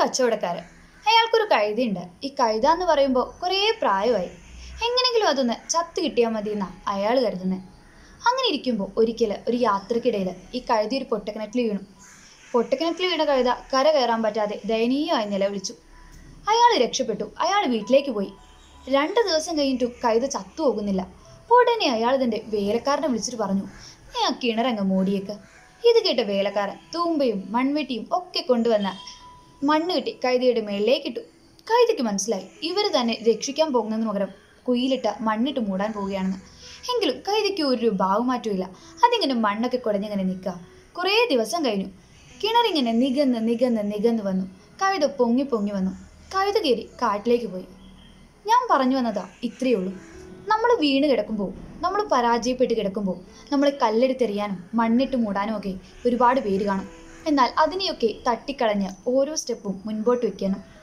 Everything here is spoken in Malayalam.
കച്ചവടക്കാരൻ. അയാൾക്കൊരു കഴുതയുണ്ട്. ഈ കഴുത എന്ന് പറയുമ്പോൾ കുറേ പ്രായമായി. എങ്ങനെങ്കിലും അതൊന്ന് ചത്ത് കിട്ടിയാൽ മതി എന്നാ അയാൾ കരുതുന്നത് അങ്ങനെ ഇരിക്കുമ്പോൾ ഒരിക്കൽ ഒരു യാത്രക്കിടയിൽ ഈ കഴുതി ഒരു പൊട്ടക്കിണറ്റിൽ വീണു. പൊട്ടക്കിണറ്റിൽ വീണ കഴുത കര കയറാൻ പറ്റാതെ ദയനീയമായി നിലവിളിച്ചു. അയാൾ രക്ഷപ്പെട്ടു. അയാൾ വീട്ടിലേക്ക് പോയി. രണ്ട് ദിവസം കഴിഞ്ഞിട്ടും കഴുത ചത്തു പോകുന്നില്ല. ഉടനെ അയാൾ തന്റെ വേലക്കാരനെ വിളിച്ചിട്ട് പറഞ്ഞു നീ ആ കിണറങ്ങ് മൂടിയേക്ക്. ഇത് കേട്ട വേലക്കാരൻ തൂമ്പയും മൺവെട്ടിയും ഒക്കെ കൊണ്ടുവന്ന മണ്ണ് കിട്ടി കൈതയുടെ മേളിലേക്കിട്ടു. കൈതയ്ക്ക് മനസ്സിലായി ഇവർ തന്നെ രക്ഷിക്കാൻ പോകുന്നതിന് പകരം കുയിലിട്ട മണ്ണിട്ട് മൂടാൻ പോവുകയാണെന്ന്. എങ്കിലും കൈതയ്ക്ക് ഒരു ഭാവമാറ്റമില്ല അതിങ്ങനെ മണ്ണൊക്കെ കുടഞ്ഞിങ്ങനെ നിൽക്കുക. കുറേ ദിവസം കഴിഞ്ഞു. കിണറിങ്ങനെ നികന്ന് നികന്ന് നികന്ന് വന്നു. കവിത പൊങ്ങി പൊങ്ങി വന്നു. കവിത കയറി കാട്ടിലേക്ക് പോയി. ഞാൻ പറഞ്ഞു വന്നതാ ഇത്രയേ ഉള്ളൂ. നമ്മൾ വീണ് കിടക്കുമ്പോൾ നമ്മൾ പരാജയപ്പെട്ട് കിടക്കുമ്പോൾ നമ്മളെ കല്ലെടുത്തെറിയാനും മണ്ണിട്ട് മൂടാനും ഒക്കെ ഒരുപാട് പേര് കാണും. എന്നാൽ അതിനെയൊക്കെ തട്ടിക്കളഞ്ഞ് ഓരോ സ്റ്റെപ്പും മുൻപോട്ട് വെക്കണം.